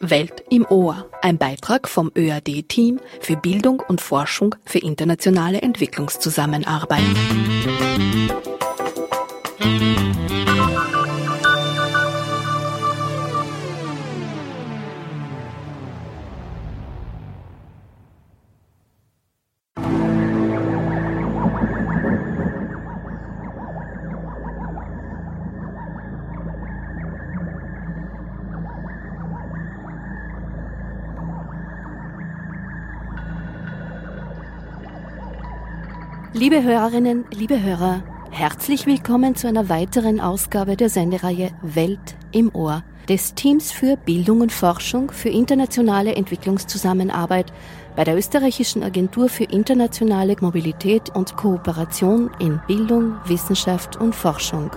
Welt im Ohr, ein Beitrag vom ÖAD-Team für Bildung und Forschung für internationale Entwicklungszusammenarbeit. Liebe Hörerinnen, liebe Hörer, herzlich willkommen zu einer weiteren Ausgabe der Sendereihe Welt im Ohr des Teams für Bildung und Forschung für internationale Entwicklungszusammenarbeit bei der österreichischen Agentur für internationale Mobilität und Kooperation in Bildung, Wissenschaft und Forschung.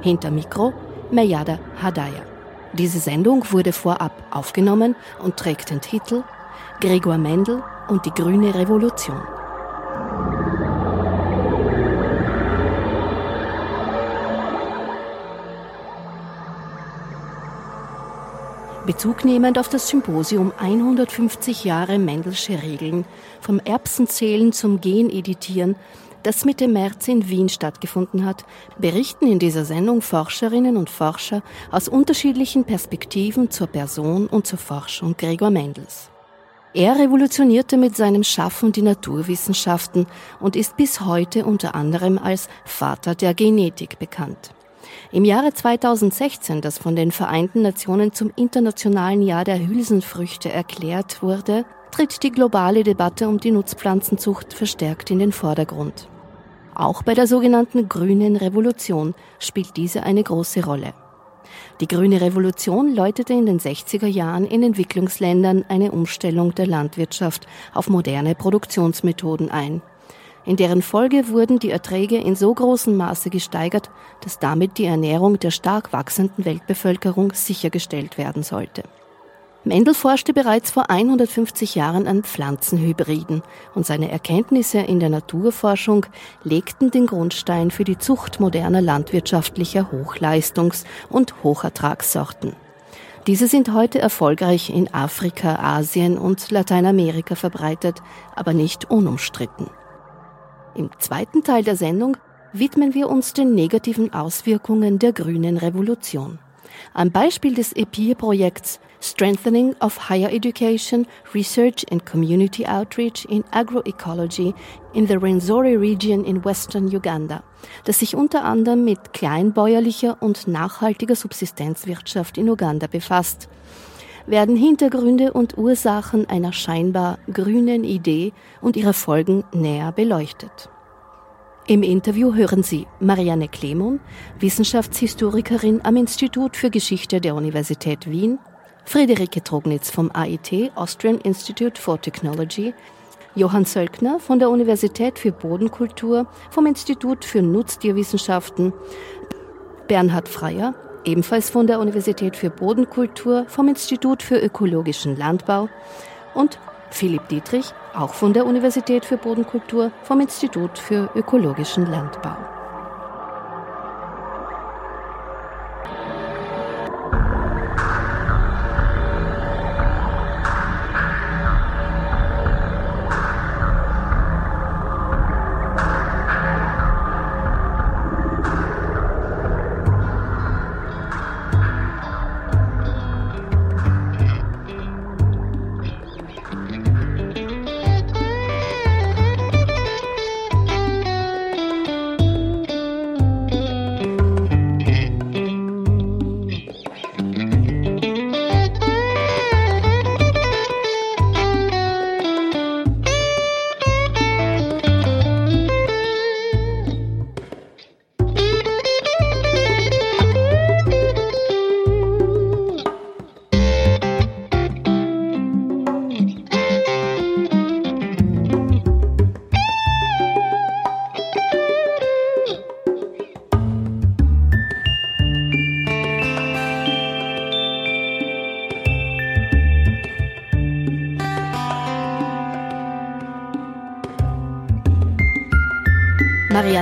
Hinter Mikro Meyada Hadaya. Diese Sendung wurde vorab aufgenommen und trägt den Titel Gregor Mendel und die grüne Revolution. Bezug nehmend auf das Symposium 150 Jahre Mendelsche Regeln vom Erbsenzählen zum Geneditieren, das Mitte März in Wien stattgefunden hat, berichten in dieser Sendung Forscherinnen und Forscher aus unterschiedlichen Perspektiven zur Person und zur Forschung Gregor Mendels. Er revolutionierte mit seinem Schaffen die Naturwissenschaften und ist bis heute unter anderem als Vater der Genetik bekannt. Im Jahre 2016, das von den Vereinten Nationen zum Internationalen Jahr der Hülsenfrüchte erklärt wurde, tritt die globale Debatte um die Nutzpflanzenzucht verstärkt in den Vordergrund. Auch bei der sogenannten grünen Revolution spielt diese eine große Rolle. Die grüne Revolution läutete in den 60er Jahren in Entwicklungsländern eine Umstellung der Landwirtschaft auf moderne Produktionsmethoden ein. In deren Folge wurden die Erträge in so großem Maße gesteigert, dass damit die Ernährung der stark wachsenden Weltbevölkerung sichergestellt werden sollte. Mendel forschte bereits vor 150 Jahren an Pflanzenhybriden und seine Erkenntnisse in der Naturforschung legten den Grundstein für die Zucht moderner landwirtschaftlicher Hochleistungs- und Hochertragssorten. Diese sind heute erfolgreich in Afrika, Asien und Lateinamerika verbreitet, aber nicht unumstritten. Im zweiten Teil der Sendung widmen wir uns den negativen Auswirkungen der grünen Revolution. Am Beispiel des EPIR-Projekts Strengthening of Higher Education, Research and Community Outreach in Agroecology in the Rwenzori Region in Western Uganda, das sich unter anderem mit kleinbäuerlicher und nachhaltiger Subsistenzwirtschaft in Uganda befasst, werden Hintergründe und Ursachen einer scheinbar grünen Idee und ihre Folgen näher beleuchtet. Im Interview hören Sie Marianne Klemon, Wissenschaftshistorikerin am Institut für Geschichte der Universität Wien, Friederike Trognitz vom AIT, Austrian Institute for Technology, Johann Sölkner von der Universität für Bodenkultur vom Institut für Nutztierwissenschaften, Bernhard Freier, ebenfalls von der Universität für Bodenkultur, vom Institut für ökologischen Landbau und Philipp Dietrich, auch von der Universität für Bodenkultur, vom Institut für ökologischen Landbau.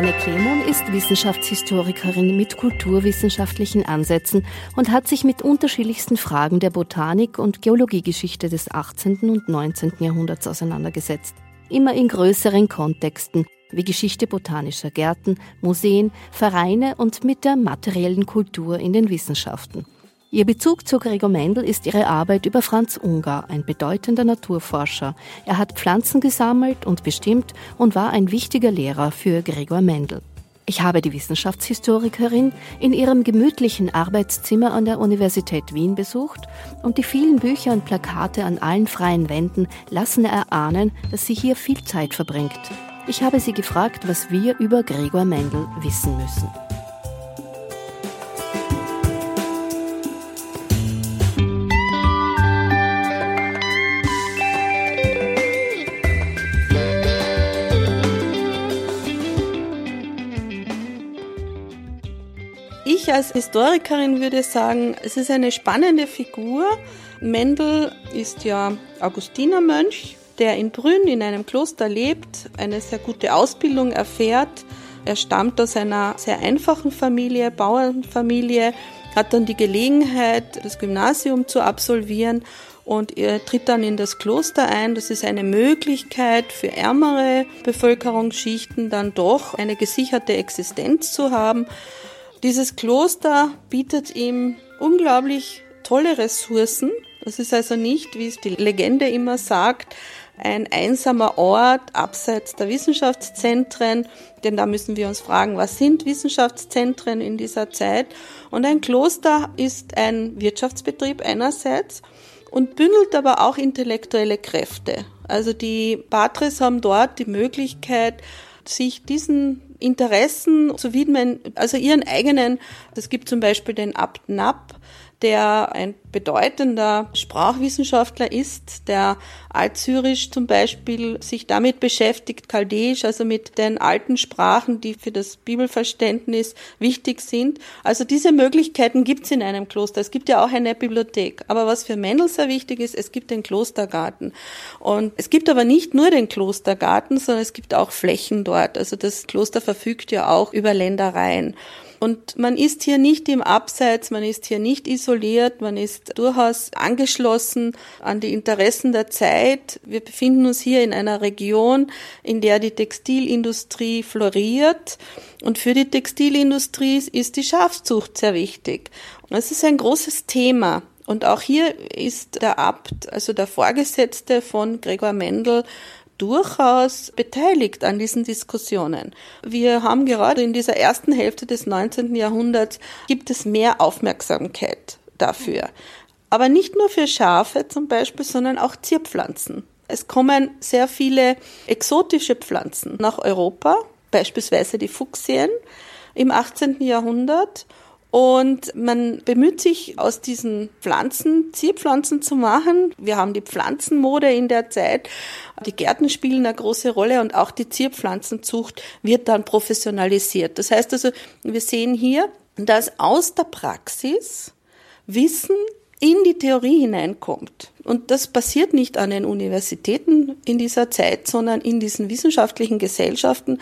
Marianne Klemon ist Wissenschaftshistorikerin mit kulturwissenschaftlichen Ansätzen und hat sich mit unterschiedlichsten Fragen der Botanik und Geologiegeschichte des 18. und 19. Jahrhunderts auseinandergesetzt. Immer in größeren Kontexten wie Geschichte botanischer Gärten, Museen, Vereine und mit der materiellen Kultur in den Wissenschaften. Ihr Bezug zu Gregor Mendel ist ihre Arbeit über Franz Ungar, ein bedeutender Naturforscher. Er hat Pflanzen gesammelt und bestimmt und war ein wichtiger Lehrer für Gregor Mendel. Ich habe die Wissenschaftshistorikerin in ihrem gemütlichen Arbeitszimmer an der Universität Wien besucht und die vielen Bücher und Plakate an allen freien Wänden lassen erahnen, dass sie hier viel Zeit verbringt. Ich habe sie gefragt, was wir über Gregor Mendel wissen müssen. Als Historikerin würde sagen, es ist eine spannende Figur. Mendel ist ja Augustinermönch, der in Brünn in einem Kloster lebt, eine sehr gute Ausbildung erfährt. Er stammt aus einer sehr einfachen Familie, Bauernfamilie, hat dann die Gelegenheit, das Gymnasium zu absolvieren und er tritt dann in das Kloster ein. Das ist eine Möglichkeit für ärmere Bevölkerungsschichten dann doch eine gesicherte Existenz zu haben. Dieses Kloster bietet ihm unglaublich tolle Ressourcen. Das ist also nicht, wie es die Legende immer sagt, ein einsamer Ort abseits der Wissenschaftszentren, denn da müssen wir uns fragen, was sind Wissenschaftszentren in dieser Zeit? Und ein Kloster ist ein Wirtschaftsbetrieb einerseits und bündelt aber auch intellektuelle Kräfte. Also die Patres haben dort die Möglichkeit, sich diesen Interessen zu widmen, also ihren eigenen, das gibt zum Beispiel den Abt Napp, der ein bedeutender Sprachwissenschaftler ist, der Altsyrisch zum Beispiel sich damit beschäftigt, Chaldäisch, also mit den alten Sprachen, die für das Bibelverständnis wichtig sind. Also diese Möglichkeiten gibt es in einem Kloster. Es gibt ja auch eine Bibliothek. Aber was für Mendel sehr wichtig ist, es gibt den Klostergarten. Und es gibt aber nicht nur den Klostergarten, sondern es gibt auch Flächen dort. Also das Kloster verfügt ja auch über Ländereien. Und man ist hier nicht im Abseits, man ist hier nicht isoliert, man ist durchaus angeschlossen an die Interessen der Zeit. Wir befinden uns hier in einer Region, in der die Textilindustrie floriert. Und für die Textilindustrie ist die Schafzucht sehr wichtig. Das ist ein großes Thema. Und auch hier ist der Abt, also der Vorgesetzte von Gregor Mendel, durchaus beteiligt an diesen Diskussionen. Wir haben gerade in dieser ersten Hälfte des 19. Jahrhunderts gibt es mehr Aufmerksamkeit dafür. Aber nicht nur für Schafe zum Beispiel, sondern auch Zierpflanzen. Es kommen sehr viele exotische Pflanzen nach Europa, beispielsweise die Fuchsien im 18. Jahrhundert. Und man bemüht sich, aus diesen Pflanzen Zierpflanzen zu machen. Wir haben die Pflanzenmode in der Zeit. Die Gärten spielen eine große Rolle und auch die Zierpflanzenzucht wird dann professionalisiert. Das heißt also, wir sehen hier, dass aus der Praxis Wissen in die Theorie hineinkommt. Und das passiert nicht an den Universitäten in dieser Zeit, sondern in diesen wissenschaftlichen Gesellschaften,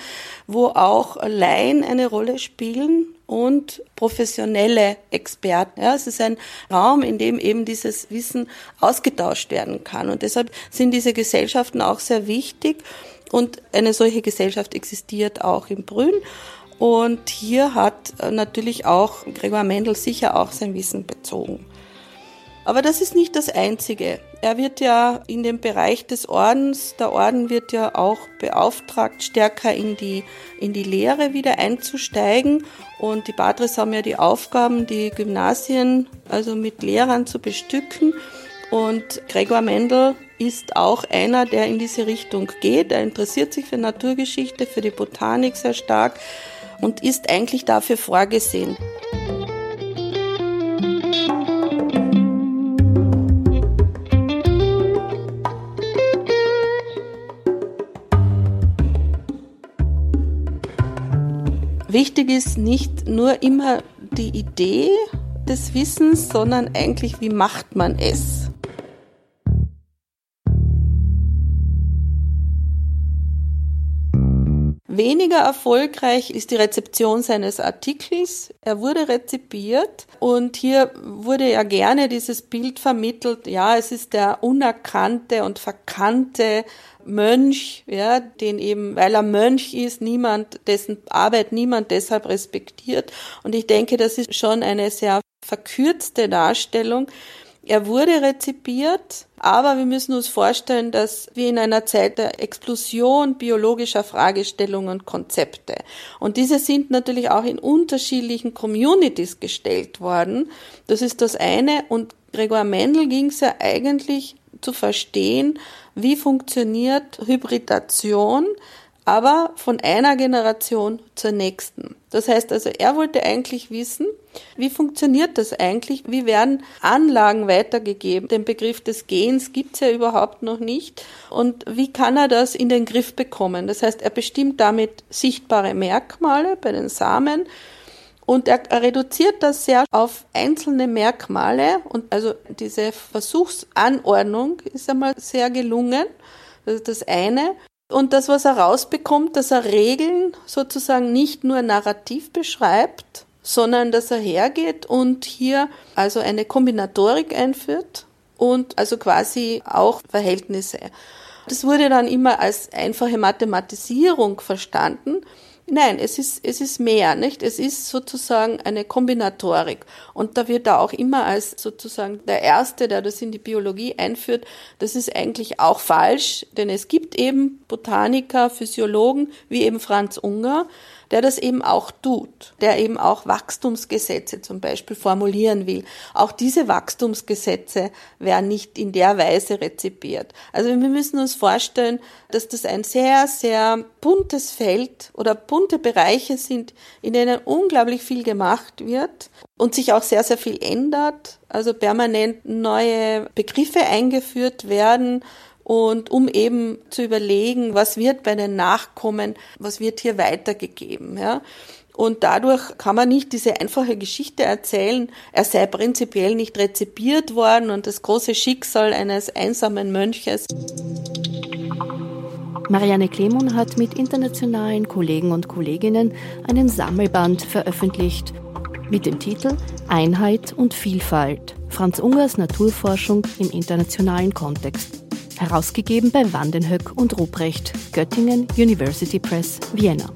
wo auch Laien eine Rolle spielen und professionelle Experten. Ja, es ist ein Raum, in dem eben dieses Wissen ausgetauscht werden kann. Und deshalb sind diese Gesellschaften auch sehr wichtig. Und eine solche Gesellschaft existiert auch in Brünn. Und hier hat natürlich auch Gregor Mendel sicher auch sein Wissen bezogen. Aber das ist nicht das Einzige. Er wird ja in dem Bereich des Ordens, der Orden wird ja auch beauftragt, stärker in die, in die Lehre wieder einzusteigen. Und die Patres haben ja die Aufgaben, die Gymnasien also mit Lehrern zu bestücken. Und Gregor Mendel ist auch einer, der in diese Richtung geht. Er interessiert sich für Naturgeschichte, für die Botanik sehr stark und ist eigentlich dafür vorgesehen. Wichtig ist nicht nur immer die Idee des Wissens, sondern eigentlich, wie macht man es? Weniger erfolgreich ist die Rezeption seines Artikels. Er wurde rezipiert und hier wurde ja gerne dieses Bild vermittelt, ja, es ist der unerkannte und verkannte Mönch, ja, den eben, weil er Mönch ist, niemand, dessen Arbeit niemand deshalb respektiert. Und ich denke, das ist schon eine sehr verkürzte Darstellung. Er wurde rezipiert, aber wir müssen uns vorstellen, dass wir in einer Zeit der Explosion biologischer Fragestellungen und Konzepte. Und diese sind natürlich auch in unterschiedlichen Communities gestellt worden. Das ist das eine. Und Gregor Mendel ging es ja eigentlich zu verstehen, wie funktioniert Hybridation, aber von einer Generation zur nächsten. Das heißt also, er wollte eigentlich wissen, wie funktioniert das eigentlich? Wie werden Anlagen weitergegeben? Den Begriff des Gens gibt's ja überhaupt noch nicht. Und wie kann er das in den Griff bekommen? Das heißt, er bestimmt damit sichtbare Merkmale bei den Samen und er reduziert das sehr auf einzelne Merkmale und also diese Versuchsanordnung ist einmal sehr gelungen. Das ist das eine. Und das, was er rausbekommt, dass er Regeln sozusagen nicht nur narrativ beschreibt, sondern dass er hergeht und hier also eine Kombinatorik einführt und also quasi auch Verhältnisse. Das wurde dann immer als einfache Mathematisierung verstanden. Nein, es ist, es ist mehr, nicht? Es ist sozusagen eine Kombinatorik. Und da wird er auch immer als sozusagen der Erste, der das in die Biologie einführt, das ist eigentlich auch falsch, denn es gibt eben Botaniker, Physiologen, wie eben Franz Unger, der das eben auch tut, der eben auch Wachstumsgesetze zum Beispiel formulieren will. Auch diese Wachstumsgesetze werden nicht in der Weise rezipiert. Also wir müssen uns vorstellen, dass das ein sehr, sehr buntes Feld oder bunte Bereiche sind, in denen unglaublich viel gemacht wird und sich auch sehr, sehr viel ändert. Also permanent neue Begriffe eingeführt werden und um eben zu überlegen, was wird bei den Nachkommen, was wird hier weitergegeben, ja. Und dadurch kann man nicht diese einfache Geschichte erzählen, er sei prinzipiell nicht rezipiert worden und das große Schicksal eines einsamen Mönches. Marianne Klemon hat mit internationalen Kollegen und Kolleginnen einen Sammelband veröffentlicht mit dem Titel Einheit und Vielfalt. Franz Ungers Naturforschung im internationalen Kontext herausgegeben bei Wandenhöck und Ruprecht, Göttingen University Press, Vienna.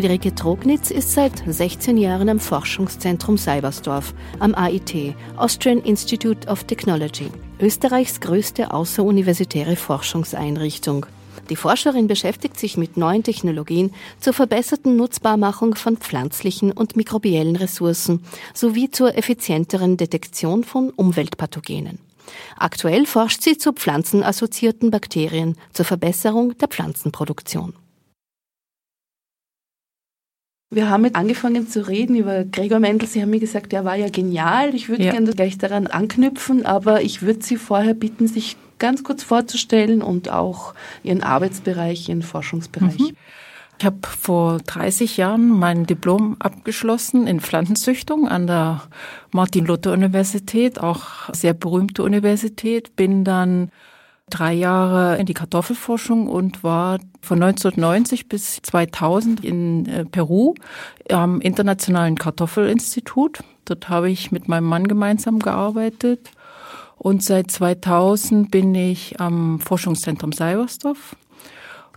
Friederike Trognitz ist seit 16 Jahren am Forschungszentrum Seibersdorf am AIT, Austrian Institute of Technology, Österreichs größte außeruniversitäre Forschungseinrichtung. Die Forscherin beschäftigt sich mit neuen Technologien zur verbesserten Nutzbarmachung von pflanzlichen und mikrobiellen Ressourcen sowie zur effizienteren Detektion von Umweltpathogenen. Aktuell forscht sie zu pflanzenassoziierten Bakterien zur Verbesserung der Pflanzenproduktion. Wir haben jetzt angefangen zu reden über Gregor Mendel. Sie haben mir gesagt, er war ja genial. Ich würde ja. gerne gleich daran anknüpfen, aber ich würde Sie vorher bitten, sich ganz kurz vorzustellen und auch Ihren Arbeitsbereich, Ihren Forschungsbereich. Mhm. Ich habe vor 30 Jahren mein Diplom abgeschlossen in Pflanzenzüchtung an der Martin-Luther-Universität, auch sehr berühmte Universität. Bin dann drei Jahre in die Kartoffelforschung und war von 1990 bis 2000 in äh, Peru am Internationalen Kartoffelinstitut. Dort habe ich mit meinem Mann gemeinsam gearbeitet. Und seit 2000 bin ich am Forschungszentrum Seibersdorf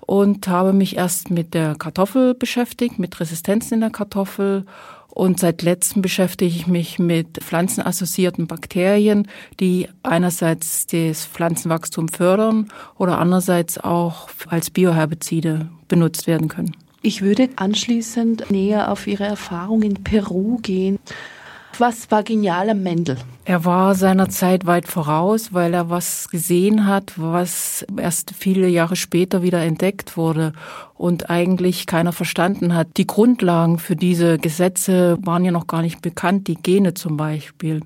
und habe mich erst mit der Kartoffel beschäftigt, mit Resistenzen in der Kartoffel und seit letztem beschäftige ich mich mit pflanzenassoziierten Bakterien, die einerseits das Pflanzenwachstum fördern oder andererseits auch als Bioherbizide benutzt werden können. Ich würde anschließend näher auf Ihre Erfahrung in Peru gehen. Was war genial am Mendel? Er war seiner Zeit weit voraus, weil er was gesehen hat, was erst viele Jahre später wieder entdeckt wurde und eigentlich keiner verstanden hat. Die Grundlagen für diese Gesetze waren ja noch gar nicht bekannt, die Gene zum Beispiel.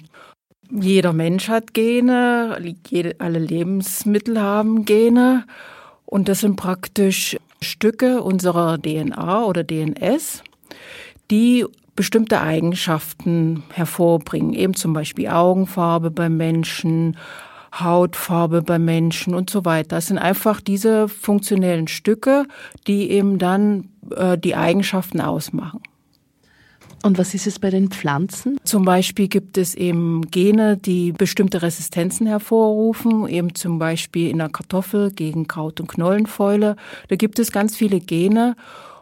Jeder Mensch hat Gene, alle Lebensmittel haben Gene und das sind praktisch Stücke unserer DNA oder DNS, die bestimmte Eigenschaften hervorbringen, eben zum Beispiel Augenfarbe beim Menschen, Hautfarbe beim Menschen und so weiter. Das sind einfach diese funktionellen Stücke, die eben dann äh, die Eigenschaften ausmachen. Und was ist es bei den Pflanzen? Zum Beispiel gibt es eben Gene, die bestimmte Resistenzen hervorrufen, eben zum Beispiel in der Kartoffel gegen Kraut- und Knollenfäule. Da gibt es ganz viele Gene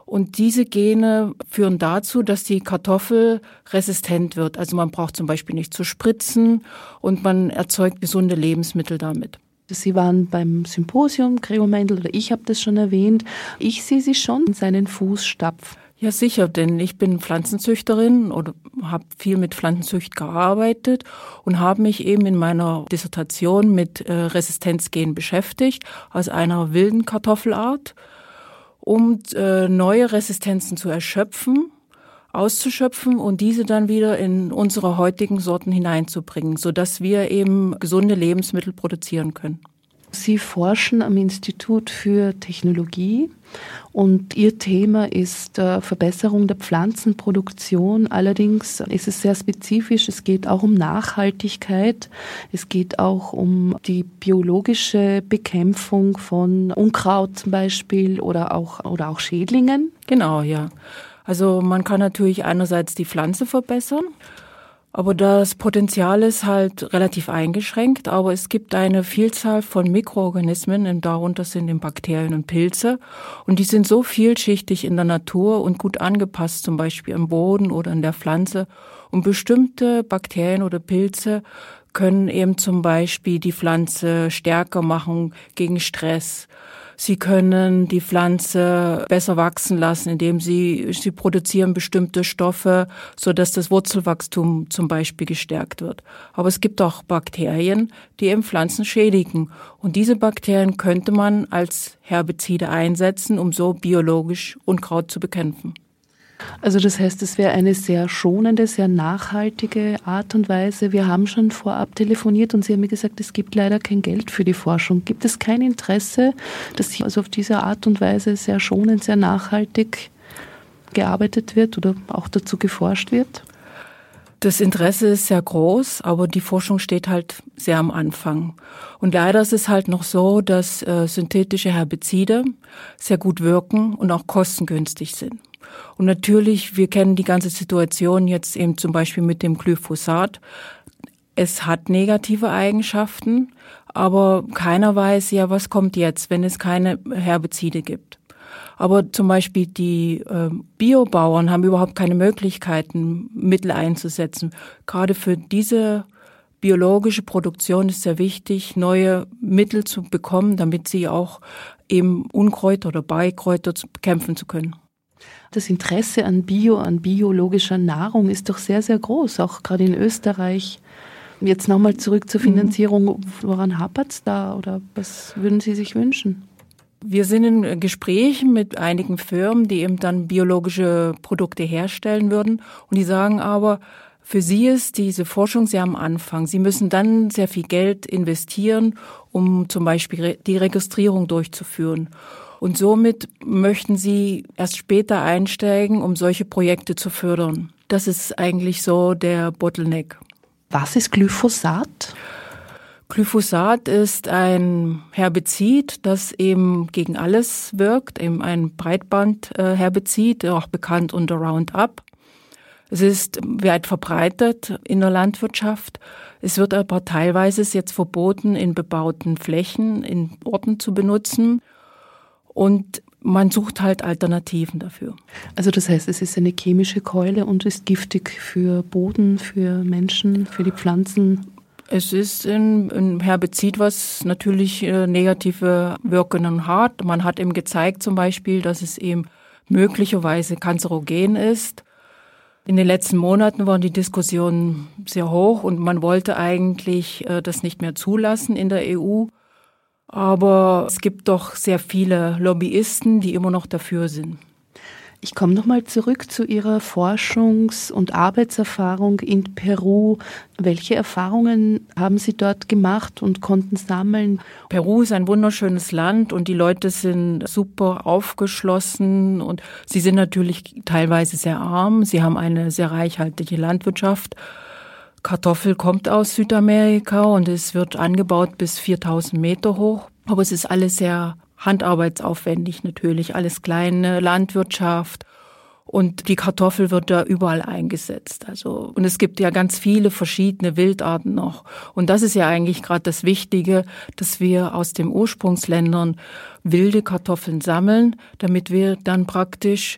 und diese Gene führen dazu, dass die Kartoffel resistent wird. Also man braucht zum Beispiel nicht zu spritzen und man erzeugt gesunde Lebensmittel damit. Sie waren beim Symposium, Gregor Mendel, oder ich habe das schon erwähnt. Ich sehe Sie schon in seinen Fußstapfen. Ja, sicher, denn ich bin Pflanzenzüchterin oder habe viel mit Pflanzenzücht gearbeitet und habe mich eben in meiner Dissertation mit äh, Resistenzgen beschäftigt aus einer wilden Kartoffelart um äh, neue Resistenzen zu erschöpfen, auszuschöpfen und diese dann wieder in unsere heutigen Sorten hineinzubringen, sodass wir eben gesunde Lebensmittel produzieren können. Sie forschen am Institut für Technologie und Ihr Thema ist äh, Verbesserung der Pflanzenproduktion. Allerdings ist es sehr spezifisch. Es geht auch um Nachhaltigkeit. Es geht auch um die biologische Bekämpfung von Unkraut zum Beispiel oder auch, oder auch Schädlingen. Genau, ja. Also man kann natürlich einerseits die Pflanze verbessern aber das Potenzial ist halt relativ eingeschränkt, aber es gibt eine Vielzahl von Mikroorganismen und darunter sind eben Bakterien und Pilze. Und die sind so vielschichtig in der Natur und gut angepasst, zum Beispiel am Boden oder in der Pflanze und bestimmte Bakterien oder Pilze können eben zum Beispiel die Pflanze stärker machen gegen Stress Sie können die Pflanze besser wachsen lassen, indem sie, sie produzieren bestimmte Stoffe, so dass das Wurzelwachstum zum Beispiel gestärkt wird. Aber es gibt auch Bakterien, die eben Pflanzen schädigen. Und diese Bakterien könnte man als Herbizide einsetzen, um so biologisch Unkraut zu bekämpfen. Also das heißt, es wäre eine sehr schonende, sehr nachhaltige Art und Weise. Wir haben schon vorab telefoniert und Sie haben mir gesagt, es gibt leider kein Geld für die Forschung. Gibt es kein Interesse, dass sich also auf diese Art und Weise sehr schonend, sehr nachhaltig gearbeitet wird oder auch dazu geforscht wird? Das Interesse ist sehr groß, aber die Forschung steht halt sehr am Anfang. Und leider ist es halt noch so, dass äh, synthetische Herbizide sehr gut wirken und auch kostengünstig sind. Und natürlich, wir kennen die ganze Situation jetzt eben zum Beispiel mit dem Glyphosat. Es hat negative Eigenschaften, aber keiner weiß ja, was kommt jetzt, wenn es keine Herbizide gibt. Aber zum Beispiel die äh, Biobauern haben überhaupt keine Möglichkeiten, Mittel einzusetzen. Gerade für diese biologische Produktion ist sehr wichtig, neue Mittel zu bekommen, damit sie auch eben Unkräuter oder Beikräuter bekämpfen zu können. Das Interesse an Bio, an biologischer Nahrung ist doch sehr, sehr groß, auch gerade in Österreich. Jetzt nochmal zurück zur mhm. Finanzierung. Woran hapert es da oder was würden Sie sich wünschen? Wir sind in Gesprächen mit einigen Firmen, die eben dann biologische Produkte herstellen würden. Und die sagen aber, für sie ist diese Forschung sehr am Anfang. Sie müssen dann sehr viel Geld investieren, um zum Beispiel die Registrierung durchzuführen. Und somit möchten sie erst später einsteigen, um solche Projekte zu fördern. Das ist eigentlich so der Bottleneck. Was ist Glyphosat? Glyphosat ist ein Herbizid, das eben gegen alles wirkt, eben ein Breitbandherbizid, auch bekannt unter Roundup. Es ist weit verbreitet in der Landwirtschaft. Es wird aber teilweise jetzt verboten, in bebauten Flächen, in Orten zu benutzen. Und man sucht halt Alternativen dafür. Also das heißt, es ist eine chemische Keule und ist giftig für Boden, für Menschen, für die Pflanzen. Es ist ein, Herbizid, was natürlich äh, negative Wirkungen hat. Man hat eben gezeigt zum Beispiel, dass es eben möglicherweise kanzerogen ist. In den letzten Monaten waren die Diskussionen sehr hoch und man wollte eigentlich äh, das nicht mehr zulassen in der EU. Aber es gibt doch sehr viele Lobbyisten, die immer noch dafür sind. Ich komme nochmal zurück zu Ihrer Forschungs- und Arbeitserfahrung in Peru. Welche Erfahrungen haben Sie dort gemacht und konnten sammeln? Peru ist ein wunderschönes Land und die Leute sind super aufgeschlossen und sie sind natürlich teilweise sehr arm. Sie haben eine sehr reichhaltige Landwirtschaft. Kartoffel kommt aus Südamerika und es wird angebaut bis 4000 Meter hoch. Aber es ist alles sehr handarbeitsaufwendig natürlich, alles kleine Landwirtschaft. Und die Kartoffel wird da überall eingesetzt. Also, und es gibt ja ganz viele verschiedene Wildarten noch. Und das ist ja eigentlich gerade das Wichtige, dass wir aus den Ursprungsländern wilde Kartoffeln sammeln, damit wir dann praktisch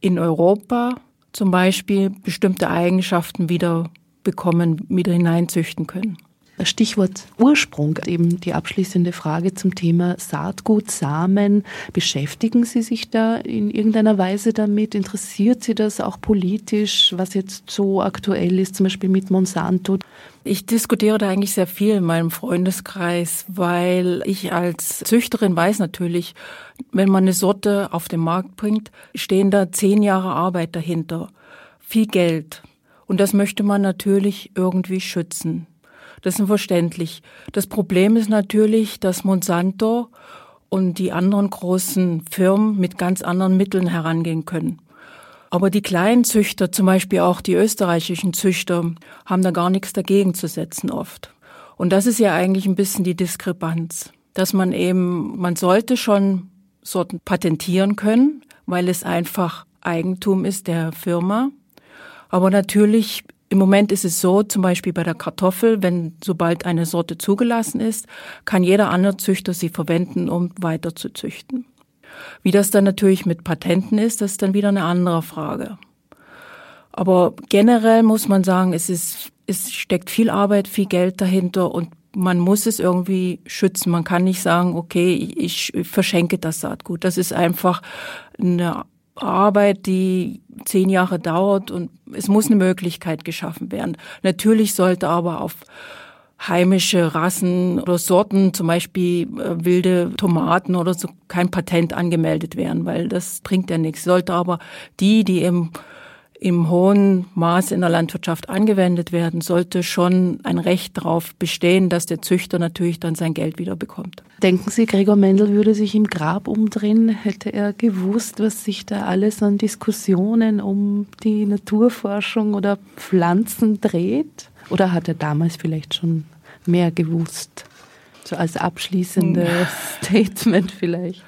in Europa zum Beispiel bestimmte Eigenschaften wieder bekommen, wieder hineinzüchten können. Stichwort Ursprung, eben die abschließende Frage zum Thema Saatgut, Samen. Beschäftigen Sie sich da in irgendeiner Weise damit? Interessiert Sie das auch politisch, was jetzt so aktuell ist, zum Beispiel mit Monsanto? Ich diskutiere da eigentlich sehr viel in meinem Freundeskreis, weil ich als Züchterin weiß natürlich, wenn man eine Sorte auf den Markt bringt, stehen da zehn Jahre Arbeit dahinter, viel Geld. Und das möchte man natürlich irgendwie schützen. Das ist verständlich. Das Problem ist natürlich, dass Monsanto und die anderen großen Firmen mit ganz anderen Mitteln herangehen können. Aber die kleinen Züchter, zum Beispiel auch die österreichischen Züchter, haben da gar nichts dagegen zu setzen oft. Und das ist ja eigentlich ein bisschen die Diskrepanz, dass man eben, man sollte schon Sorten patentieren können, weil es einfach Eigentum ist der Firma. Aber natürlich, im Moment ist es so, zum Beispiel bei der Kartoffel, wenn sobald eine Sorte zugelassen ist, kann jeder andere Züchter sie verwenden, um weiter zu züchten. Wie das dann natürlich mit Patenten ist, das ist dann wieder eine andere Frage. Aber generell muss man sagen, es ist, es steckt viel Arbeit, viel Geld dahinter und man muss es irgendwie schützen. Man kann nicht sagen, okay, ich verschenke das Saatgut. Das ist einfach eine Arbeit, die zehn Jahre dauert und es muss eine Möglichkeit geschaffen werden. Natürlich sollte aber auf heimische Rassen oder Sorten, zum Beispiel äh, wilde Tomaten oder so, kein Patent angemeldet werden, weil das bringt ja nichts. Sollte aber die, die im im hohen Maß in der Landwirtschaft angewendet werden, sollte schon ein Recht darauf bestehen, dass der Züchter natürlich dann sein Geld wieder bekommt. Denken Sie, Gregor Mendel würde sich im Grab umdrehen, hätte er gewusst, was sich da alles an Diskussionen um die Naturforschung oder Pflanzen dreht? Oder hat er damals vielleicht schon mehr gewusst? So als abschließendes Statement vielleicht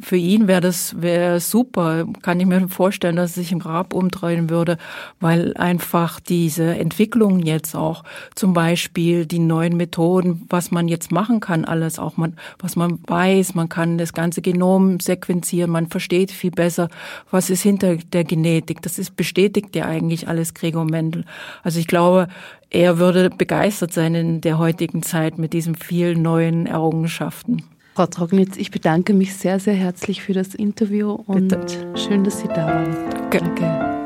für ihn wäre das wäre super. Kann ich mir vorstellen, dass er sich im Grab umdrehen würde, weil einfach diese Entwicklung jetzt auch, zum Beispiel die neuen Methoden, was man jetzt machen kann, alles auch man, was man weiß, man kann das ganze Genom sequenzieren, man versteht viel besser, was ist hinter der Genetik. Das ist bestätigt ja eigentlich alles Gregor Mendel. Also ich glaube, er würde begeistert sein in der heutigen Zeit mit diesen vielen neuen Errungenschaften. Frau Trognitz, ich bedanke mich sehr, sehr herzlich für das Interview und Bitte. schön, dass Sie da waren. Danke.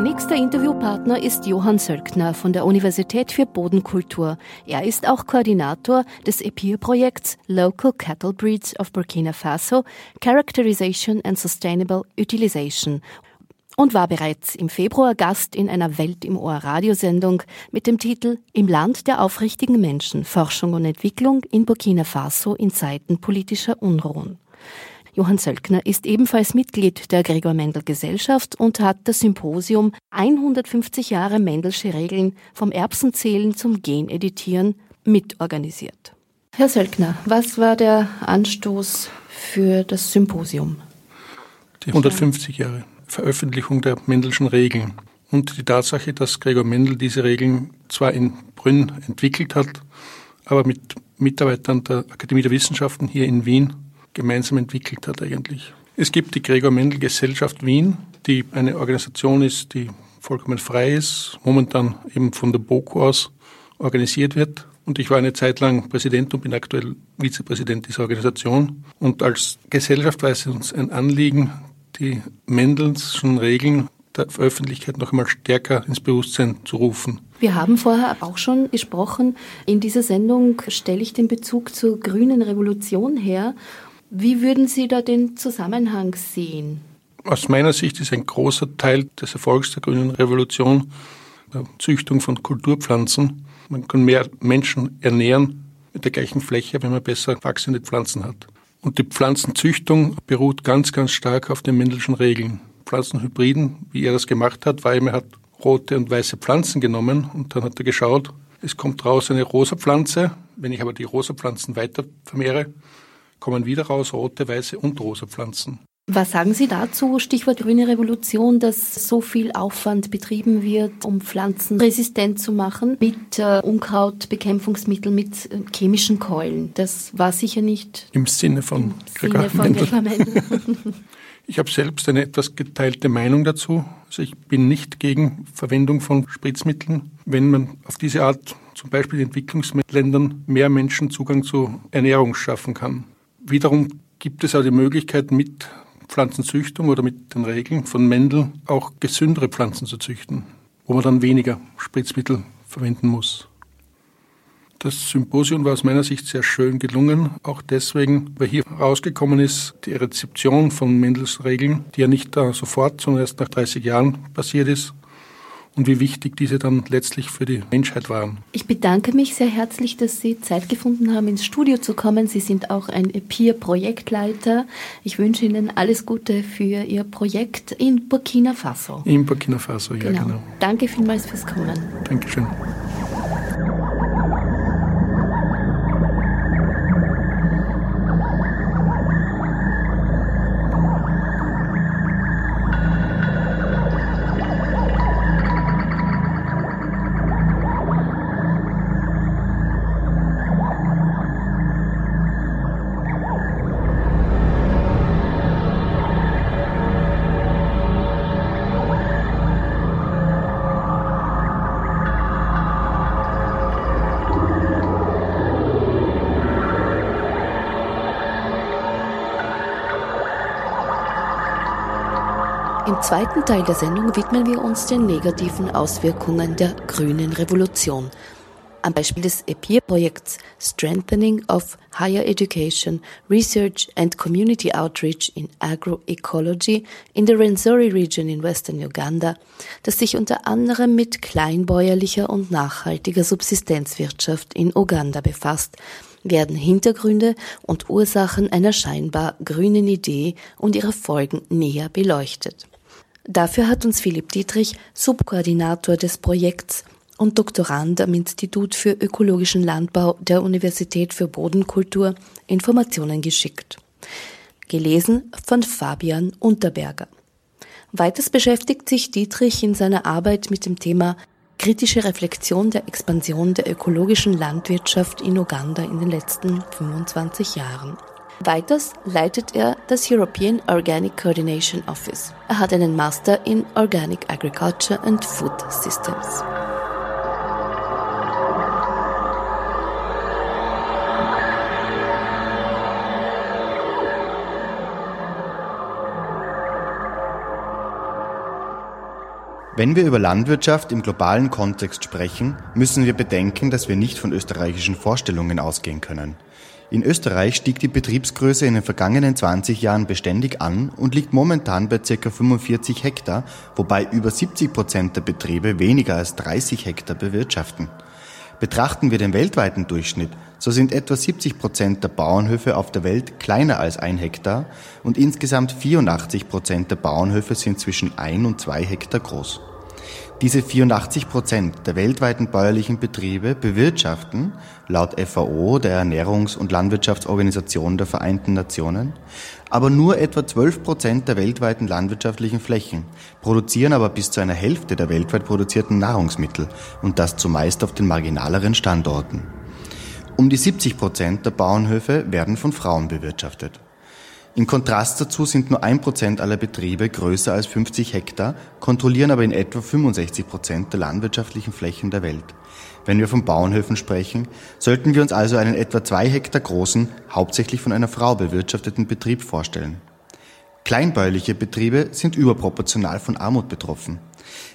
Mein nächster Interviewpartner ist Johann Sölkner von der Universität für Bodenkultur. Er ist auch Koordinator des EPIR-Projekts Local Cattle Breeds of Burkina Faso, Characterization and Sustainable Utilization und war bereits im Februar Gast in einer Welt im Ohr Radiosendung mit dem Titel Im Land der aufrichtigen Menschen Forschung und Entwicklung in Burkina Faso in Zeiten politischer Unruhen. Johann Sölkner ist ebenfalls Mitglied der Gregor Mendel Gesellschaft und hat das Symposium 150 Jahre Mendelsche Regeln vom Erbsenzählen zum Geneditieren mitorganisiert. Herr Sölkner, was war der Anstoß für das Symposium? Die 150 Jahre Veröffentlichung der Mendelschen Regeln und die Tatsache, dass Gregor Mendel diese Regeln zwar in Brünn entwickelt hat, aber mit Mitarbeitern der Akademie der Wissenschaften hier in Wien gemeinsam entwickelt hat eigentlich. Es gibt die Gregor Mendel Gesellschaft Wien, die eine Organisation ist, die vollkommen frei ist, momentan eben von der BOKU aus organisiert wird. Und ich war eine Zeit lang Präsident und bin aktuell Vizepräsident dieser Organisation. Und als Gesellschaft war es uns ein Anliegen, die Mendelschen Regeln der Öffentlichkeit noch einmal stärker ins Bewusstsein zu rufen. Wir haben vorher auch schon gesprochen, in dieser Sendung stelle ich den Bezug zur grünen Revolution her wie würden Sie da den Zusammenhang sehen? Aus meiner Sicht ist ein großer Teil des Erfolgs der grünen Revolution der Züchtung von Kulturpflanzen. Man kann mehr Menschen ernähren mit der gleichen Fläche, wenn man besser wachsende Pflanzen hat. Und die Pflanzenzüchtung beruht ganz, ganz stark auf den Mendelschen Regeln. Pflanzenhybriden, wie er das gemacht hat, war er hat rote und weiße Pflanzen genommen und dann hat er geschaut, es kommt raus eine rosa Pflanze. Wenn ich aber die rosa Pflanzen weiter vermehre, kommen wieder raus rote, weiße und rosa Pflanzen. Was sagen Sie dazu, Stichwort grüne Revolution, dass so viel Aufwand betrieben wird, um Pflanzen resistent zu machen mit äh, Unkrautbekämpfungsmitteln, mit äh, chemischen Keulen? Das war sicher nicht im Sinne von Gregor. Ich habe selbst eine etwas geteilte Meinung dazu. Also ich bin nicht gegen Verwendung von Spritzmitteln, wenn man auf diese Art zum Beispiel in Entwicklungsländern mehr Menschen Zugang zu Ernährung schaffen kann. Wiederum gibt es auch die Möglichkeit, mit Pflanzenzüchtung oder mit den Regeln von Mendel auch gesündere Pflanzen zu züchten, wo man dann weniger Spritzmittel verwenden muss. Das Symposium war aus meiner Sicht sehr schön gelungen, auch deswegen, weil hier rausgekommen ist, die Rezeption von Mendels Regeln, die ja nicht sofort, sondern erst nach 30 Jahren passiert ist, und wie wichtig diese dann letztlich für die Menschheit waren. Ich bedanke mich sehr herzlich, dass Sie Zeit gefunden haben, ins Studio zu kommen. Sie sind auch ein Peer-Projektleiter. Ich wünsche Ihnen alles Gute für Ihr Projekt in Burkina Faso. In Burkina Faso, ja, genau. genau. Danke vielmals fürs Kommen. Dankeschön. Zweiten Teil der Sendung widmen wir uns den negativen Auswirkungen der grünen Revolution. Am Beispiel des EPIR-Projekts Strengthening of Higher Education, Research and Community Outreach in Agroecology in the Renzori Region in Western Uganda, das sich unter anderem mit kleinbäuerlicher und nachhaltiger Subsistenzwirtschaft in Uganda befasst, werden Hintergründe und Ursachen einer scheinbar grünen Idee und ihre Folgen näher beleuchtet. Dafür hat uns Philipp Dietrich, Subkoordinator des Projekts und Doktorand am Institut für ökologischen Landbau der Universität für Bodenkultur, Informationen geschickt. Gelesen von Fabian Unterberger. Weiters beschäftigt sich Dietrich in seiner Arbeit mit dem Thema kritische Reflexion der Expansion der ökologischen Landwirtschaft in Uganda in den letzten 25 Jahren. Weiters leitet er das European Organic Coordination Office. Er hat einen Master in Organic Agriculture and Food Systems. Wenn wir über Landwirtschaft im globalen Kontext sprechen, müssen wir bedenken, dass wir nicht von österreichischen Vorstellungen ausgehen können. In Österreich stieg die Betriebsgröße in den vergangenen 20 Jahren beständig an und liegt momentan bei ca. 45 Hektar, wobei über 70 Prozent der Betriebe weniger als 30 Hektar bewirtschaften. Betrachten wir den weltweiten Durchschnitt, so sind etwa 70 Prozent der Bauernhöfe auf der Welt kleiner als ein Hektar und insgesamt 84 Prozent der Bauernhöfe sind zwischen ein und zwei Hektar groß. Diese 84 Prozent der weltweiten bäuerlichen Betriebe bewirtschaften, laut FAO, der Ernährungs- und Landwirtschaftsorganisation der Vereinten Nationen, aber nur etwa 12 Prozent der weltweiten landwirtschaftlichen Flächen, produzieren aber bis zu einer Hälfte der weltweit produzierten Nahrungsmittel und das zumeist auf den marginaleren Standorten. Um die 70 Prozent der Bauernhöfe werden von Frauen bewirtschaftet. Im Kontrast dazu sind nur ein Prozent aller Betriebe größer als 50 Hektar, kontrollieren aber in etwa 65 Prozent der landwirtschaftlichen Flächen der Welt. Wenn wir von Bauernhöfen sprechen, sollten wir uns also einen etwa zwei Hektar großen, hauptsächlich von einer Frau bewirtschafteten Betrieb vorstellen. Kleinbäuerliche Betriebe sind überproportional von Armut betroffen.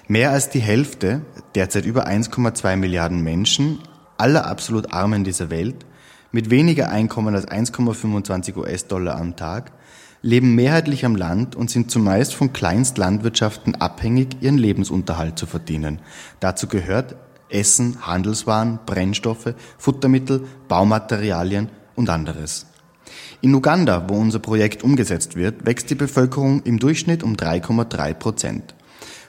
Mehr als die Hälfte, derzeit über 1,2 Milliarden Menschen, aller absolut Armen dieser Welt, mit weniger Einkommen als 1,25 US-Dollar am Tag, leben mehrheitlich am Land und sind zumeist von Kleinstlandwirtschaften abhängig, ihren Lebensunterhalt zu verdienen. Dazu gehört Essen, Handelswaren, Brennstoffe, Futtermittel, Baumaterialien und anderes. In Uganda, wo unser Projekt umgesetzt wird, wächst die Bevölkerung im Durchschnitt um 3,3 Prozent.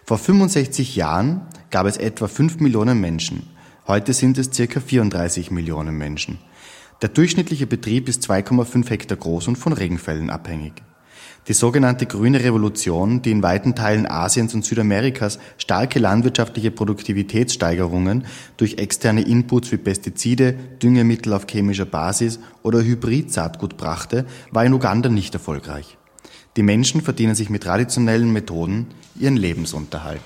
Vor 65 Jahren gab es etwa 5 Millionen Menschen. Heute sind es circa 34 Millionen Menschen. Der durchschnittliche Betrieb ist 2,5 Hektar groß und von Regenfällen abhängig. Die sogenannte grüne Revolution, die in weiten Teilen Asiens und Südamerikas starke landwirtschaftliche Produktivitätssteigerungen durch externe Inputs wie Pestizide, Düngemittel auf chemischer Basis oder Hybrid-Saatgut brachte, war in Uganda nicht erfolgreich. Die Menschen verdienen sich mit traditionellen Methoden ihren Lebensunterhalt.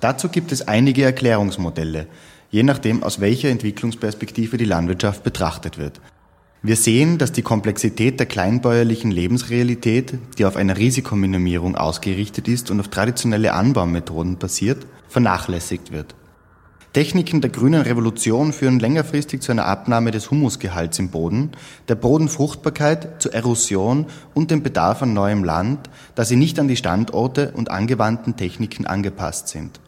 Dazu gibt es einige Erklärungsmodelle, je nachdem, aus welcher Entwicklungsperspektive die Landwirtschaft betrachtet wird. Wir sehen, dass die Komplexität der kleinbäuerlichen Lebensrealität, die auf einer Risikominimierung ausgerichtet ist und auf traditionelle Anbaumethoden basiert, vernachlässigt wird. Techniken der grünen Revolution führen längerfristig zu einer Abnahme des Humusgehalts im Boden, der Bodenfruchtbarkeit, zur Erosion und dem Bedarf an neuem Land, da sie nicht an die Standorte und angewandten Techniken angepasst sind.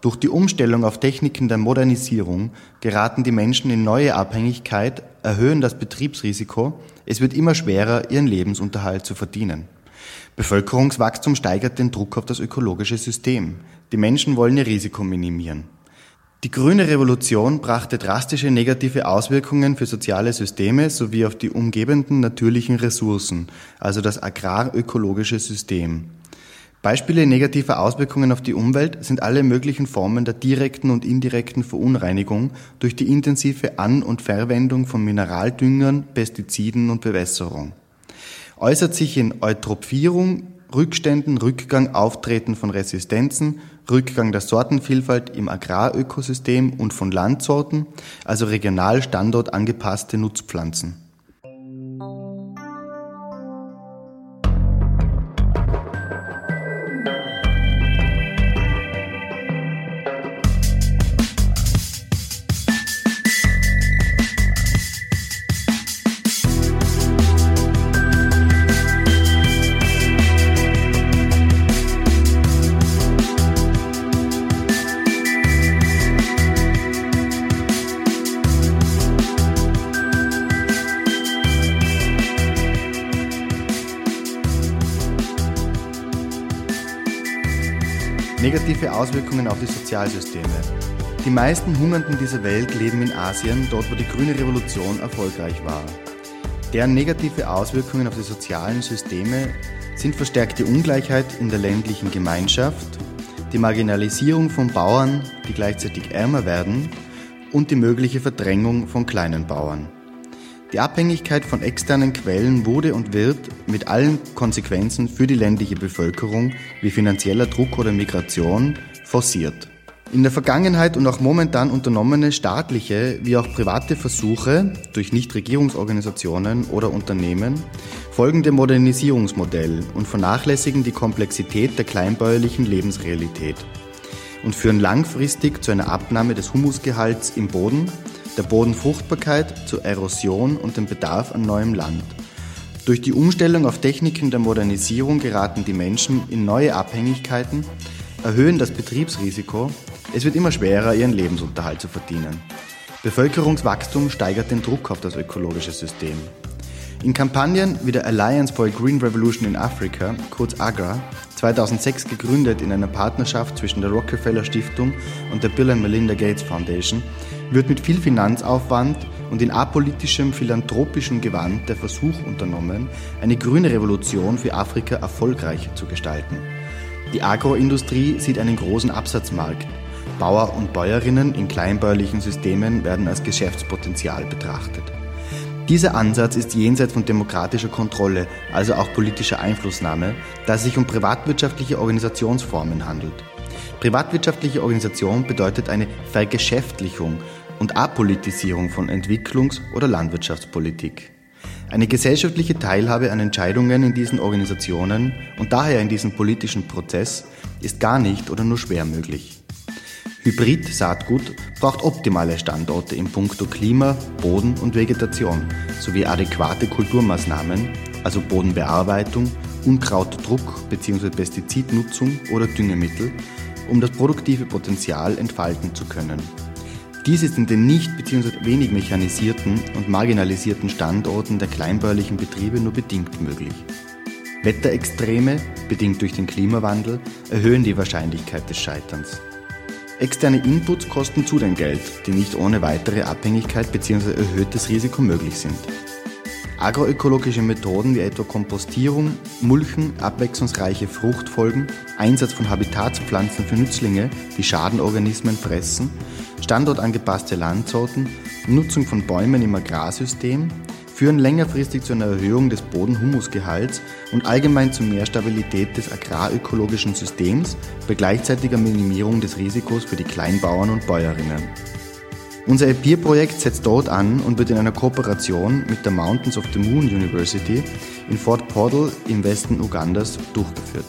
Durch die Umstellung auf Techniken der Modernisierung geraten die Menschen in neue Abhängigkeit, erhöhen das Betriebsrisiko, es wird immer schwerer, ihren Lebensunterhalt zu verdienen. Bevölkerungswachstum steigert den Druck auf das ökologische System. Die Menschen wollen ihr Risiko minimieren. Die grüne Revolution brachte drastische negative Auswirkungen für soziale Systeme sowie auf die umgebenden natürlichen Ressourcen, also das agrarökologische System. Beispiele negativer Auswirkungen auf die Umwelt sind alle möglichen Formen der direkten und indirekten Verunreinigung durch die intensive An- und Verwendung von Mineraldüngern, Pestiziden und Bewässerung. Äußert sich in Eutrophierung, Rückständen, Rückgang, Auftreten von Resistenzen, Rückgang der Sortenvielfalt im Agrarökosystem und von Landsorten, also regional standortangepasste Nutzpflanzen. Auswirkungen auf die Sozialsysteme. Die meisten Hungernden dieser Welt leben in Asien, dort wo die grüne Revolution erfolgreich war. Deren negative Auswirkungen auf die sozialen Systeme sind verstärkte Ungleichheit in der ländlichen Gemeinschaft, die Marginalisierung von Bauern, die gleichzeitig ärmer werden, und die mögliche Verdrängung von kleinen Bauern. Die Abhängigkeit von externen Quellen wurde und wird mit allen Konsequenzen für die ländliche Bevölkerung wie finanzieller Druck oder Migration forciert. In der Vergangenheit und auch momentan unternommene staatliche wie auch private Versuche durch Nichtregierungsorganisationen oder Unternehmen folgen dem Modernisierungsmodell und vernachlässigen die Komplexität der kleinbäuerlichen Lebensrealität. und führen langfristig zu einer Abnahme des Humusgehalts im Boden, der Bodenfruchtbarkeit, zur Erosion und dem Bedarf an neuem Land. Durch die Umstellung auf Techniken der Modernisierung geraten die Menschen in neue Abhängigkeiten, erhöhen das Betriebsrisiko, es wird immer schwerer, ihren Lebensunterhalt zu verdienen. Bevölkerungswachstum steigert den Druck auf das ökologische System. In Kampagnen wie der Alliance for a Green Revolution in Africa, kurz AGRA, 2006 gegründet in einer Partnerschaft zwischen der Rockefeller Stiftung und der Bill and Melinda Gates Foundation, wird mit viel Finanzaufwand und in apolitischem, philanthropischem Gewand der Versuch unternommen, eine grüne Revolution für Afrika erfolgreich zu gestalten. Die Agroindustrie sieht einen großen Absatzmarkt. Bauer und Bäuerinnen in kleinbäuerlichen Systemen werden als Geschäftspotenzial betrachtet. Dieser Ansatz ist jenseits von demokratischer Kontrolle, also auch politischer Einflussnahme, da es sich um privatwirtschaftliche Organisationsformen handelt. Privatwirtschaftliche Organisation bedeutet eine Vergeschäftlichung und Apolitisierung von Entwicklungs- oder Landwirtschaftspolitik. Eine gesellschaftliche Teilhabe an Entscheidungen in diesen Organisationen und daher in diesem politischen Prozess ist gar nicht oder nur schwer möglich. Hybrid-Saatgut braucht optimale Standorte in puncto Klima, Boden und Vegetation sowie adäquate Kulturmaßnahmen, also Bodenbearbeitung, Unkrautdruck bzw. Pestizidnutzung oder Düngemittel, um das produktive Potenzial entfalten zu können. Dies ist in den nicht bzw. wenig mechanisierten und marginalisierten Standorten der kleinbäuerlichen Betriebe nur bedingt möglich. Wetterextreme, bedingt durch den Klimawandel, erhöhen die Wahrscheinlichkeit des Scheiterns. Externe Inputs kosten zudem Geld, die nicht ohne weitere Abhängigkeit bzw. erhöhtes Risiko möglich sind. Agroökologische Methoden wie etwa Kompostierung, Mulchen, abwechslungsreiche Fruchtfolgen, Einsatz von Habitatspflanzen für Nützlinge, die Schadenorganismen fressen, standortangepasste Landsorten, Nutzung von Bäumen im Agrarsystem, führen längerfristig zu einer Erhöhung des Bodenhumusgehalts und allgemein zu mehr Stabilität des agrarökologischen Systems bei gleichzeitiger Minimierung des Risikos für die Kleinbauern und Bäuerinnen. Unser EPIR-Projekt setzt dort an und wird in einer Kooperation mit der Mountains of the Moon University in Fort Portal im Westen Ugandas durchgeführt.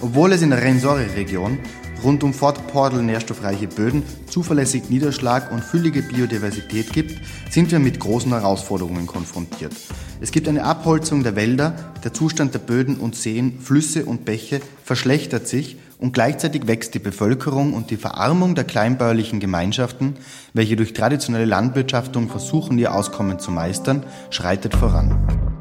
Obwohl es in der Rensori-Region rund um Fort Portal nährstoffreiche Böden, zuverlässig Niederschlag und füllige Biodiversität gibt, sind wir mit großen Herausforderungen konfrontiert. Es gibt eine Abholzung der Wälder, der Zustand der Böden und Seen, Flüsse und Bäche verschlechtert sich und gleichzeitig wächst die Bevölkerung und die Verarmung der kleinbäuerlichen Gemeinschaften, welche durch traditionelle Landwirtschaftung versuchen, ihr Auskommen zu meistern, schreitet voran.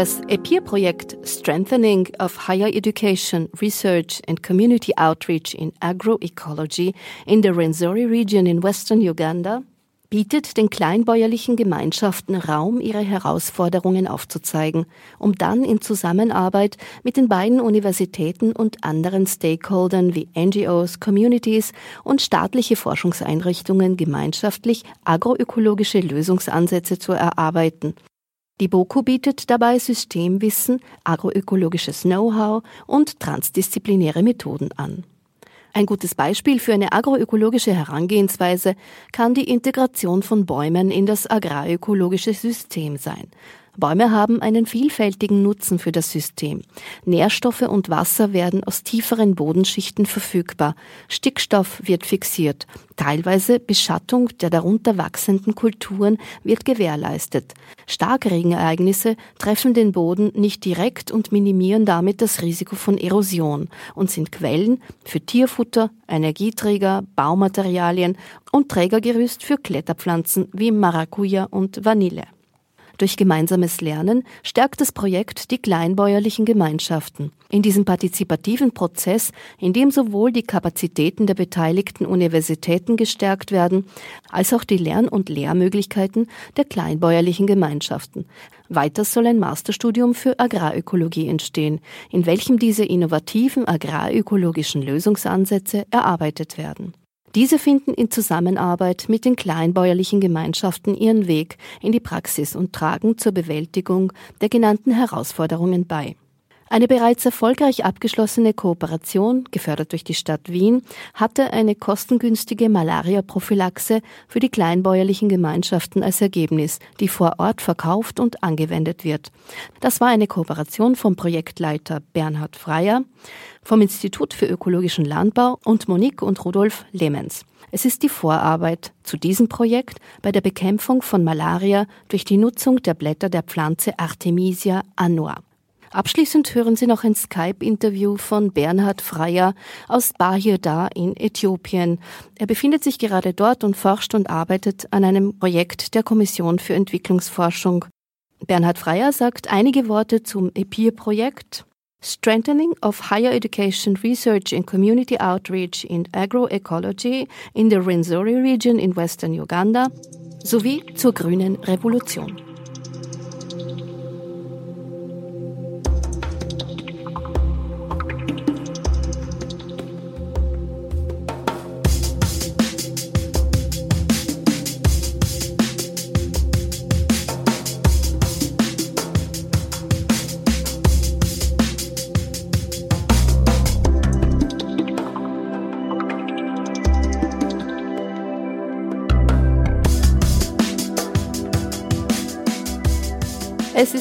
Das EPIR-Projekt Strengthening of Higher Education, Research and Community Outreach in Agroecology in the Rwenzori Region in Western Uganda bietet den kleinbäuerlichen Gemeinschaften Raum, ihre Herausforderungen aufzuzeigen, um dann in Zusammenarbeit mit den beiden Universitäten und anderen Stakeholdern wie NGOs, Communities und staatliche Forschungseinrichtungen gemeinschaftlich agroökologische Lösungsansätze zu erarbeiten. Die BOKU bietet dabei Systemwissen, agroökologisches Know-how und transdisziplinäre Methoden an. Ein gutes Beispiel für eine agroökologische Herangehensweise kann die Integration von Bäumen in das agrarökologische System sein. Bäume haben einen vielfältigen Nutzen für das System. Nährstoffe und Wasser werden aus tieferen Bodenschichten verfügbar. Stickstoff wird fixiert. Teilweise Beschattung der darunter wachsenden Kulturen wird gewährleistet. Starkregenereignisse treffen den Boden nicht direkt und minimieren damit das Risiko von Erosion und sind Quellen für Tierfutter, Energieträger, Baumaterialien und Trägergerüst für Kletterpflanzen wie Maracuja und Vanille. Durch gemeinsames Lernen stärkt das Projekt die kleinbäuerlichen Gemeinschaften. In diesem partizipativen Prozess, in dem sowohl die Kapazitäten der beteiligten Universitäten gestärkt werden, als auch die Lern- und Lehrmöglichkeiten der kleinbäuerlichen Gemeinschaften. Weiter soll ein Masterstudium für Agrarökologie entstehen, in welchem diese innovativen agrarökologischen Lösungsansätze erarbeitet werden. Diese finden in Zusammenarbeit mit den kleinbäuerlichen Gemeinschaften ihren Weg in die Praxis und tragen zur Bewältigung der genannten Herausforderungen bei. Eine bereits erfolgreich abgeschlossene Kooperation, gefördert durch die Stadt Wien, hatte eine kostengünstige Malaria-Prophylaxe für die kleinbäuerlichen Gemeinschaften als Ergebnis, die vor Ort verkauft und angewendet wird. Das war eine Kooperation vom Projektleiter Bernhard Freier, vom Institut für ökologischen Landbau und Monique und Rudolf Lehmens. Es ist die Vorarbeit zu diesem Projekt bei der Bekämpfung von Malaria durch die Nutzung der Blätter der Pflanze Artemisia annua. Abschließend hören Sie noch ein Skype-Interview von Bernhard Freier aus Bahirda in Äthiopien. Er befindet sich gerade dort und forscht und arbeitet an einem Projekt der Kommission für Entwicklungsforschung. Bernhard Freier sagt einige Worte zum EPIR-Projekt. Strengthening of Higher Education Research and Community Outreach in Agroecology in the Rwenzori Region in Western Uganda sowie zur grünen Revolution.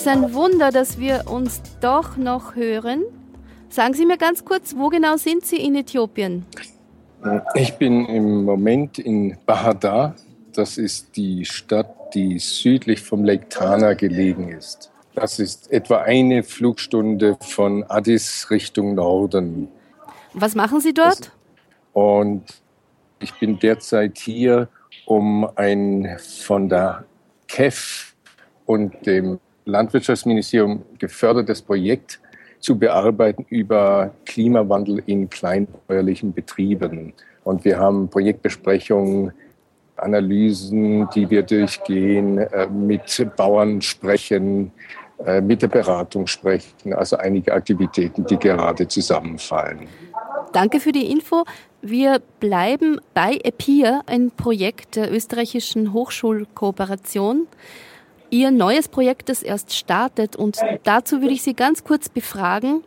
Ein Wunder, dass wir uns doch noch hören. Sagen Sie mir ganz kurz, wo genau sind Sie in Äthiopien? Ich bin im Moment in Bahada. Das ist die Stadt, die südlich vom Lake Tana gelegen ist. Das ist etwa eine Flugstunde von Addis Richtung Norden. Was machen Sie dort? Und ich bin derzeit hier, um ein von der KEF und dem Landwirtschaftsministerium gefördertes Projekt zu bearbeiten über Klimawandel in kleinbäuerlichen Betrieben. Und wir haben Projektbesprechungen, Analysen, die wir durchgehen, äh, mit Bauern sprechen, äh, mit der Beratung sprechen, also einige Aktivitäten, die gerade zusammenfallen. Danke für die Info. Wir bleiben bei EPIR, ein Projekt der österreichischen Hochschulkooperation. Ihr neues Projekt, das erst startet. Und dazu würde ich Sie ganz kurz befragen,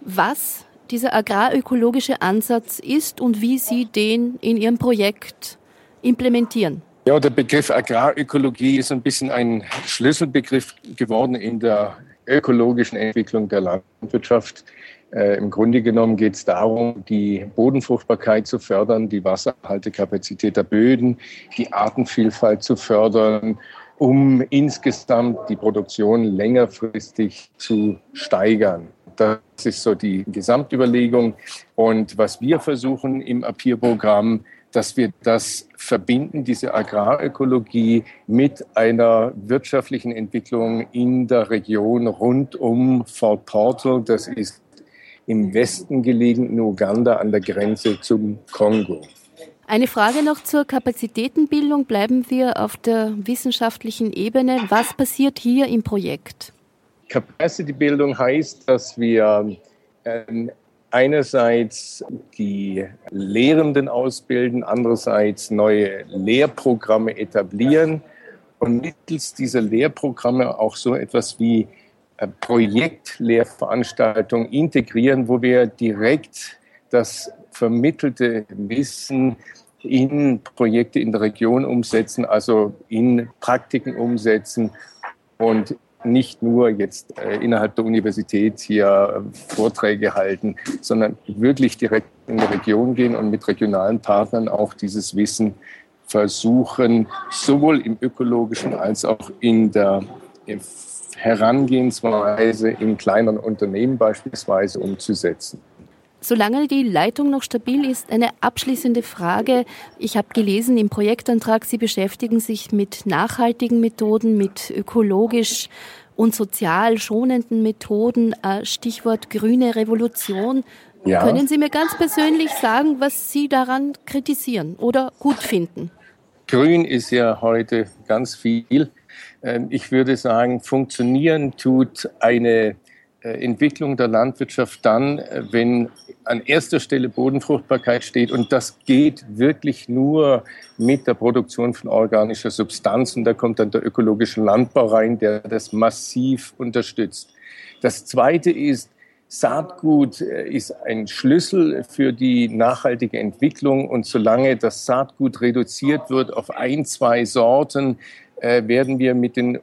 was dieser agrarökologische Ansatz ist und wie Sie den in Ihrem Projekt implementieren. Ja, der Begriff Agrarökologie ist ein bisschen ein Schlüsselbegriff geworden in der ökologischen Entwicklung der Landwirtschaft. Äh, Im Grunde genommen geht es darum, die Bodenfruchtbarkeit zu fördern, die Wasserhaltekapazität der Böden, die Artenvielfalt zu fördern um insgesamt die Produktion längerfristig zu steigern. Das ist so die Gesamtüberlegung. Und was wir versuchen im APIR-Programm, dass wir das verbinden, diese Agrarökologie mit einer wirtschaftlichen Entwicklung in der Region rund um Fort Portal. Das ist im Westen gelegen in Uganda an der Grenze zum Kongo. Eine Frage noch zur Kapazitätenbildung. Bleiben wir auf der wissenschaftlichen Ebene. Was passiert hier im Projekt? Capacity-Bildung heißt, dass wir ähm, einerseits die Lehrenden ausbilden, andererseits neue Lehrprogramme etablieren und mittels dieser Lehrprogramme auch so etwas wie äh, Projektlehrveranstaltungen integrieren, wo wir direkt das vermittelte Wissen in Projekte in der Region umsetzen, also in Praktiken umsetzen und nicht nur jetzt äh, innerhalb der Universität hier Vorträge halten, sondern wirklich direkt in die Region gehen und mit regionalen Partnern auch dieses Wissen versuchen, sowohl im ökologischen als auch in der Herangehensweise in kleineren Unternehmen beispielsweise umzusetzen. Solange die Leitung noch stabil ist, eine abschließende Frage. Ich habe gelesen im Projektantrag, Sie beschäftigen sich mit nachhaltigen Methoden, mit ökologisch und sozial schonenden Methoden. Äh, Stichwort grüne Revolution. Ja. Können Sie mir ganz persönlich sagen, was Sie daran kritisieren oder gut finden? Grün ist ja heute ganz viel. Ähm, ich würde sagen, funktionieren tut eine Entwicklung der Landwirtschaft dann, äh, wenn an erster Stelle Bodenfruchtbarkeit steht. Und das geht wirklich nur mit der Produktion von organischer Substanz. Und da kommt dann der ökologische Landbau rein, der das massiv unterstützt. Das Zweite ist, Saatgut äh, ist ein Schlüssel für die nachhaltige Entwicklung. Und solange das Saatgut reduziert wird auf ein, zwei Sorten, werden wir mit den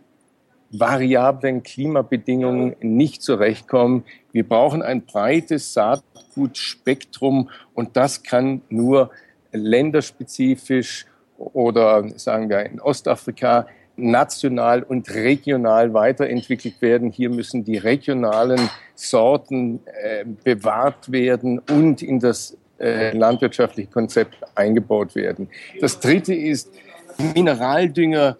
variablen Klimabedingungen nicht zurechtkommen. Wir brauchen ein breites Saatgutspektrum und das kann nur länderspezifisch oder sagen wir in Ostafrika national und regional weiterentwickelt werden. Hier müssen die regionalen Sorten äh, bewahrt werden und in das äh, landwirtschaftliche Konzept eingebaut werden. Das Dritte ist Mineraldünger.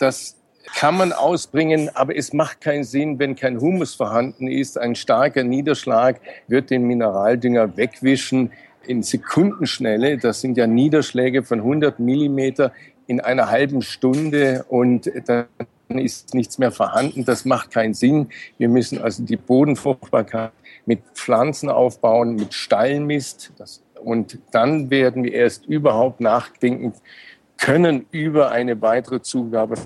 Das kann man ausbringen, aber es macht keinen Sinn, wenn kein Humus vorhanden ist. Ein starker Niederschlag wird den Mineraldünger wegwischen in Sekundenschnelle. Das sind ja Niederschläge von 100 Millimeter in einer halben Stunde und dann ist nichts mehr vorhanden. Das macht keinen Sinn. Wir müssen also die Bodenfruchtbarkeit mit Pflanzen aufbauen, mit Stallmist. Und dann werden wir erst überhaupt nachdenken können über eine weitere Zugabe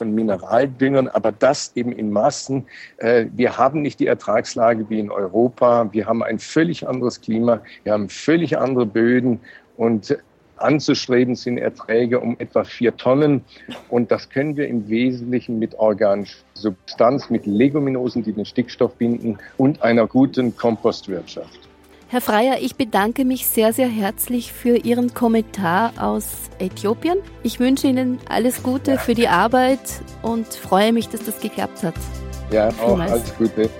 von Mineraldüngern, aber das eben in Massen. Äh, wir haben nicht die Ertragslage wie in Europa. Wir haben ein völlig anderes Klima. Wir haben völlig andere Böden und anzustreben sind Erträge um etwa vier Tonnen. Und das können wir im Wesentlichen mit organischer Substanz, mit Leguminosen, die den Stickstoff binden und einer guten Kompostwirtschaft. Herr Freier, ich bedanke mich sehr, sehr herzlich für Ihren Kommentar aus Äthiopien. Ich wünsche Ihnen alles Gute für die Arbeit und freue mich, dass das geklappt hat. Ja, auch alles Gute.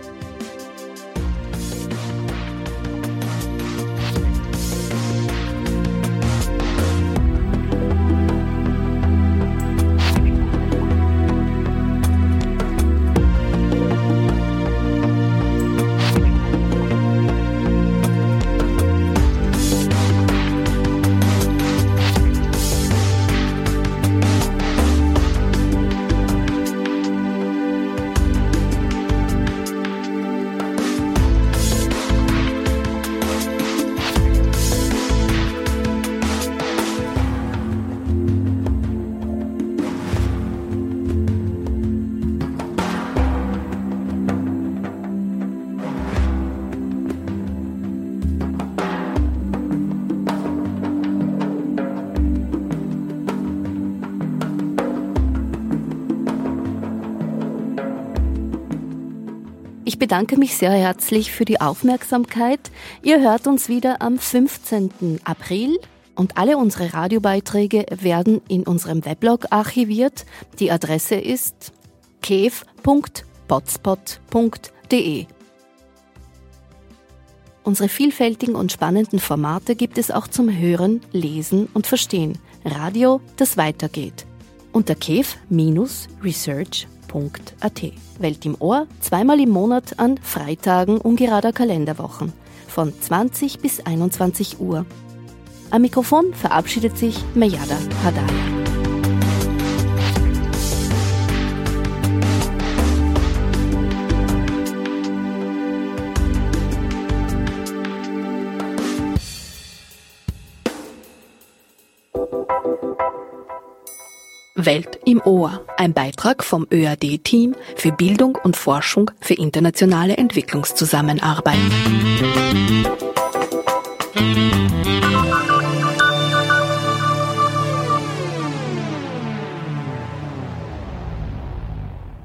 Bedanke mich sehr herzlich für die Aufmerksamkeit. Ihr hört uns wieder am 15. April und alle unsere Radiobeiträge werden in unserem Weblog archiviert. Die Adresse ist kev.potspot.de. Unsere vielfältigen und spannenden Formate gibt es auch zum Hören, Lesen und Verstehen. Radio, das weitergeht. Unter kev-research.at. Welt im Ohr, zweimal im Monat an Freitagen ungerader Kalenderwochen. Von 20 bis 21 Uhr. Am Mikrofon verabschiedet sich Mejada Hadaya. Welt im Ohr. Ein Beitrag vom ÖAD-Team für Bildung und Forschung für internationale Entwicklungszusammenarbeit. Musik